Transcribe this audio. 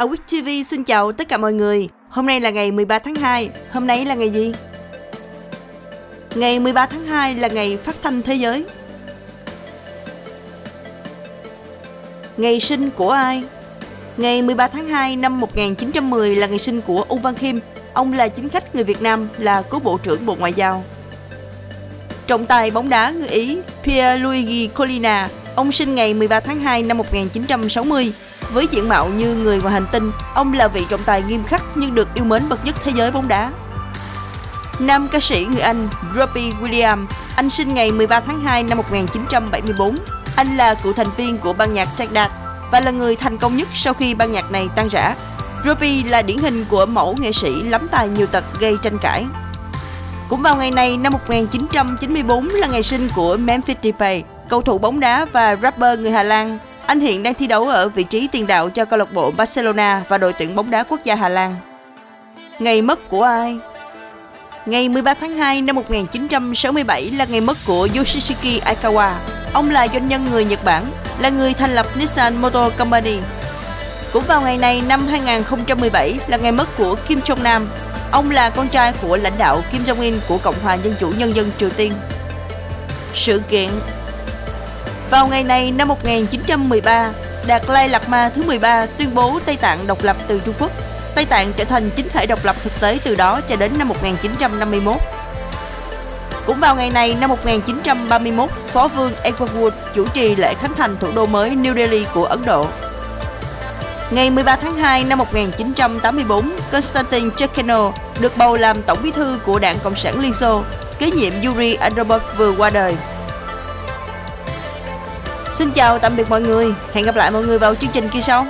Awik TV xin chào tất cả mọi người. Hôm nay là ngày 13 tháng 2. Hôm nay là ngày gì? Ngày 13 tháng 2 là ngày phát thanh thế giới. Ngày sinh của ai? Ngày 13 tháng 2 năm 1910 là ngày sinh của Ung Văn Khiêm. Ông là chính khách người Việt Nam, là cố bộ trưởng Bộ Ngoại giao. Trọng tài bóng đá người Ý Pierluigi Collina, ông sinh ngày 13 tháng 2 năm 1960. Với diện mạo như người ngoài hành tinh, ông là vị trọng tài nghiêm khắc nhưng được yêu mến bậc nhất thế giới bóng đá. Nam ca sĩ người Anh Robbie Williams, anh sinh ngày 13 tháng 2 năm 1974. Anh là cựu thành viên của ban nhạc Tagdat và là người thành công nhất sau khi ban nhạc này tan rã. Robbie là điển hình của mẫu nghệ sĩ lắm tài nhiều tật gây tranh cãi. Cũng vào ngày này năm 1994 là ngày sinh của Memphis Depay, cầu thủ bóng đá và rapper người Hà Lan. Anh hiện đang thi đấu ở vị trí tiền đạo cho câu lạc bộ Barcelona và đội tuyển bóng đá quốc gia Hà Lan. Ngày mất của ai? Ngày 13 tháng 2 năm 1967 là ngày mất của Yoshishiki Aikawa. Ông là doanh nhân người Nhật Bản, là người thành lập Nissan Motor Company. Cũng vào ngày này năm 2017 là ngày mất của Kim Jong Nam. Ông là con trai của lãnh đạo Kim Jong Un của Cộng hòa Dân chủ Nhân dân Triều Tiên. Sự kiện vào ngày này năm 1913, Đạt Lai Lạt Ma thứ 13 tuyên bố Tây Tạng độc lập từ Trung Quốc. Tây Tạng trở thành chính thể độc lập thực tế từ đó cho đến năm 1951. Cũng vào ngày này năm 1931, Phó vương Edward chủ trì lễ khánh thành thủ đô mới New Delhi của Ấn Độ. Ngày 13 tháng 2 năm 1984, Konstantin Chekhino được bầu làm tổng bí thư của Đảng Cộng sản Liên Xô, kế nhiệm Yuri Andropov vừa qua đời. Xin chào tạm biệt mọi người, hẹn gặp lại mọi người vào chương trình kỳ sau.